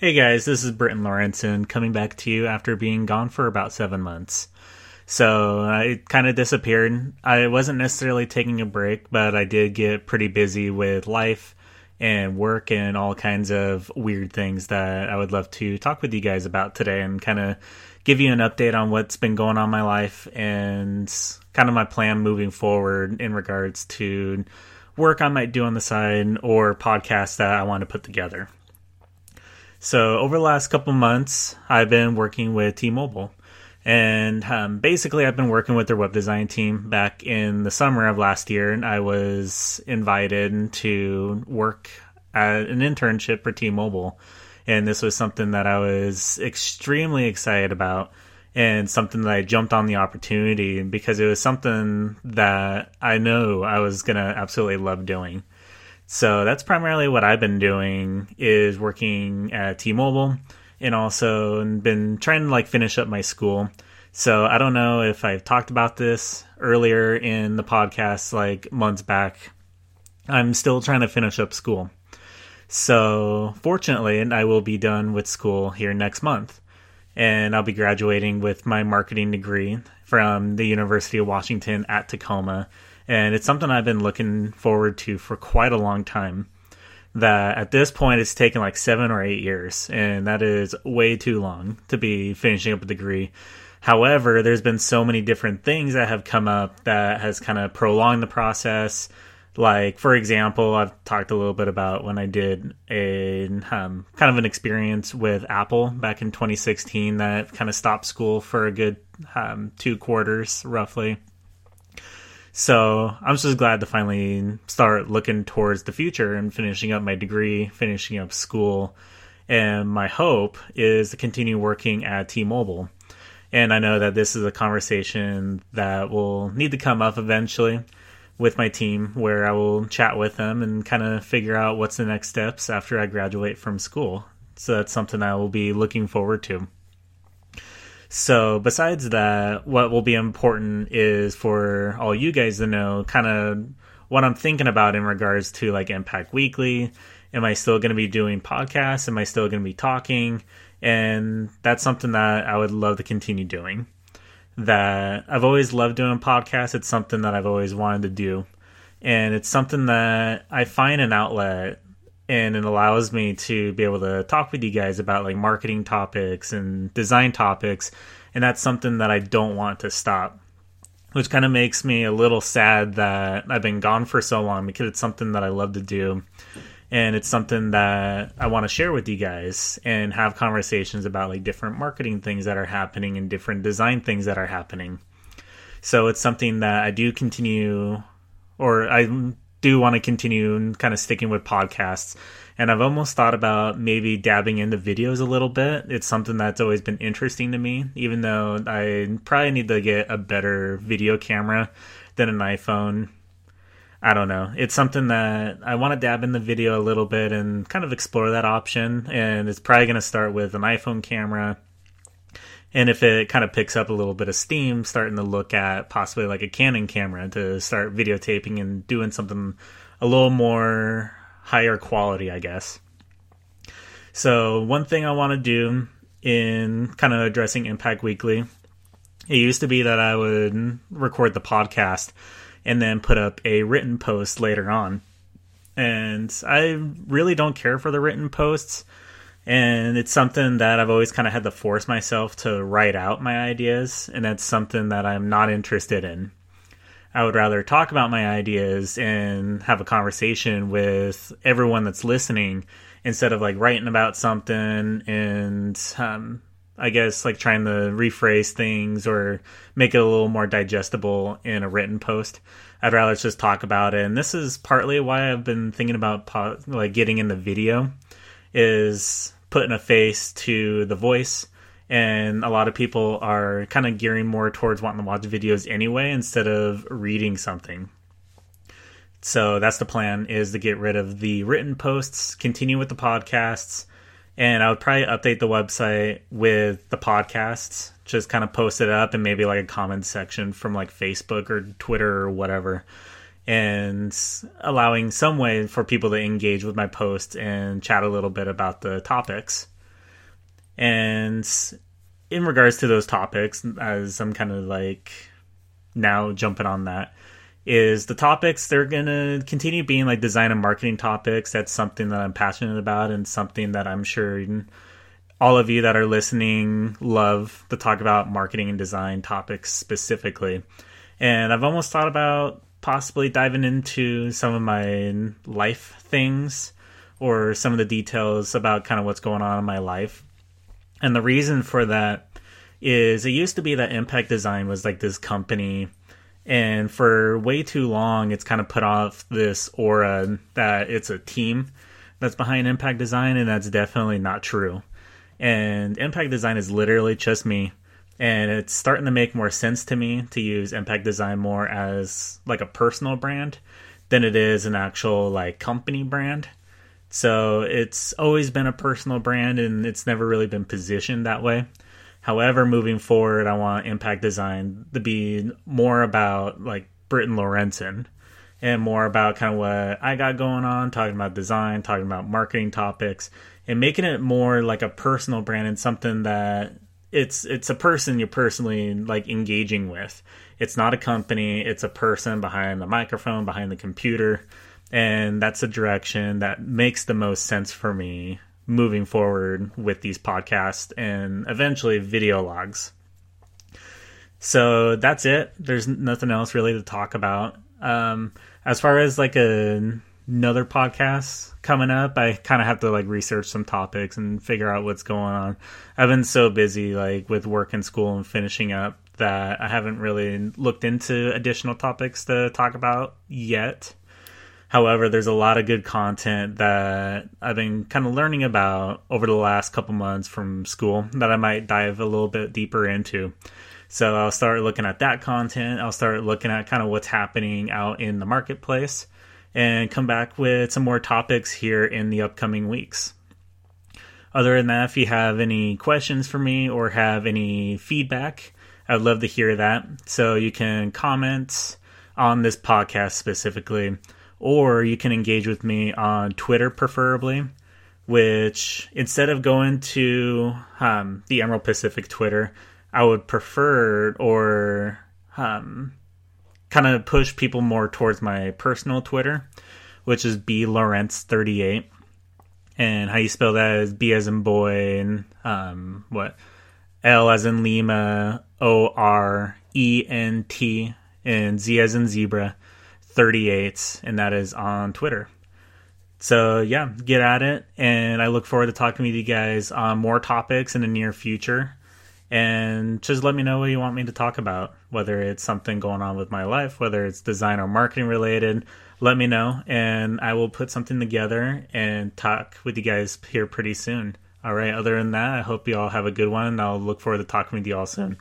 Hey guys, this is Britton Lorentzen coming back to you after being gone for about seven months. So uh, I kind of disappeared. I wasn't necessarily taking a break, but I did get pretty busy with life and work and all kinds of weird things that I would love to talk with you guys about today and kind of give you an update on what's been going on in my life and kind of my plan moving forward in regards to work I might do on the side or podcasts that I want to put together. So over the last couple months, I've been working with T-Mobile. And um, basically, I've been working with their web design team back in the summer of last year. And I was invited to work at an internship for T Mobile. And this was something that I was extremely excited about and something that I jumped on the opportunity because it was something that I know I was going to absolutely love doing. So that's primarily what I've been doing is working at T-Mobile and also been trying to like finish up my school. So I don't know if I've talked about this earlier in the podcast like months back. I'm still trying to finish up school. So fortunately, and I will be done with school here next month. And I'll be graduating with my marketing degree from the University of Washington at Tacoma and it's something I've been looking forward to for quite a long time. That at this point it's taken like seven or eight years, and that is way too long to be finishing up a degree. However, there's been so many different things that have come up that has kind of prolonged the process. Like, for example, I've talked a little bit about when I did a um, kind of an experience with Apple back in 2016 that kind of stopped school for a good um, two quarters, roughly. So I'm just glad to finally start looking towards the future and finishing up my degree, finishing up school. And my hope is to continue working at T Mobile. And I know that this is a conversation that will need to come up eventually with my team where I will chat with them and kind of figure out what's the next steps after I graduate from school. So that's something I will be looking forward to. So, besides that, what will be important is for all you guys to know kind of what I'm thinking about in regards to like Empac Weekly. Am I still going to be doing podcasts? Am I still going to be talking? And that's something that I would love to continue doing. That I've always loved doing podcasts. It's something that I've always wanted to do. And it's something that I find an outlet and it allows me to be able to talk with you guys about like marketing topics and design topics and that's something that I don't want to stop which kind of makes me a little sad that I've been gone for so long because it's something that I love to do and it's something that I want to share with you guys and have conversations about like different marketing things that are happening and different design things that are happening. So it's something that I do continue or I do want to continue kind of sticking with podcasts. And I've almost thought about maybe dabbing into videos a little bit. It's something that's always been interesting to me, even though I probably need to get a better video camera than an iPhone. I don't know. It's something that I want to dab in the video a little bit and kind of explore that option. And it's probably going to start with an iPhone camera and if it kind of picks up a little bit of steam, starting to look at possibly like a Canon camera to start videotaping and doing something a little more higher quality, I guess. So, one thing I want to do in kind of addressing Empac Weekly, it used to be that I would record the podcast and then put up a written post later on. And I really don't care for the written posts and it's something that I've always kind of had to force myself to write out my ideas, and that's something that I'm not interested in. I would rather talk about my ideas and have a conversation with everyone that's listening instead of like writing about something and um, I guess like trying to rephrase things or make it a little more digestible in a written post. I'd rather just talk about it, and this is partly why I've been thinking about po- like getting in the video is putting a face to the voice and a lot of people are kind of gearing more towards wanting to watch videos anyway instead of reading something. So that's the plan is to get rid of the written posts continue with the podcasts and i would probably update the website with the podcasts. Just kind of post it up and maybe like a comment section from like facebook or twitter or whatever and allowing some way for people to engage with my post and chat a little bit about the topics. And in regards to those topics, as I'm kind of like now jumping on that, is the topics they're gonna continue being like design and marketing topics. That's something that I'm passionate about and something that I'm sure all of you that are listening love to talk about marketing and design topics specifically. And I've almost thought about possibly diving into some of my life things or some of the details about kind of what's going on in my life. And the reason for that is it used to be that Empac Design was like this company and for way too long it's kind of put off this aura that it's a team that's behind Empac Design and that's definitely not true. And Empac Design is literally just me and it's starting to make more sense to me to use empac design more as like a personal brand than it is an actual like company brand. So it's always been a personal brand and it's never really been positioned that way. However moving forward i want empac design to be more about like britton lorentzen and more about kind of what i got going on talking about design talking about marketing topics and making it more like a personal brand and something that it's it's a person you're personally like engaging with. It's not a company, it's a person behind the microphone, behind the computer, and that's a direction that makes the most sense for me moving forward with these podcasts and eventually video logs. So that's it. There's nothing else really to talk about. Um, as far as like a another podcast coming up. I kind of have to like research some topics and figure out what's going on. I've been so busy like with work and school and finishing up that I haven't really looked into additional topics to talk about yet. However, there's a lot of good content that I've been kind of learning about over the last couple months from school that I might dive a little bit deeper into. So I'll start looking at that content. I'll start looking at kind of what's happening out in the marketplace and come back with some more topics here in the upcoming weeks. Other than that, if you have any questions for me or have any feedback, I'd love to hear that. So you can comment on this podcast specifically, or you can engage with me on Twitter, preferably. Which instead of going to um, the Emerald Pacific Twitter, I would prefer or um, kind of push people more towards my personal Twitter, which is B Lawrence thirty eight. And how you spell that is B as in boy and um, what L as in Lima, O R E N T, and Z as in zebra, 38, and that is on Twitter. So yeah, get at it, and I look forward to talking with you guys on more topics in the near future and just let me know what you want me to talk about whether it's something going on with my life whether it's design or marketing related let me know and i will put something together and talk with you guys here pretty soon. All right other than that i hope you all have a good one i'll look forward to talking with you all soon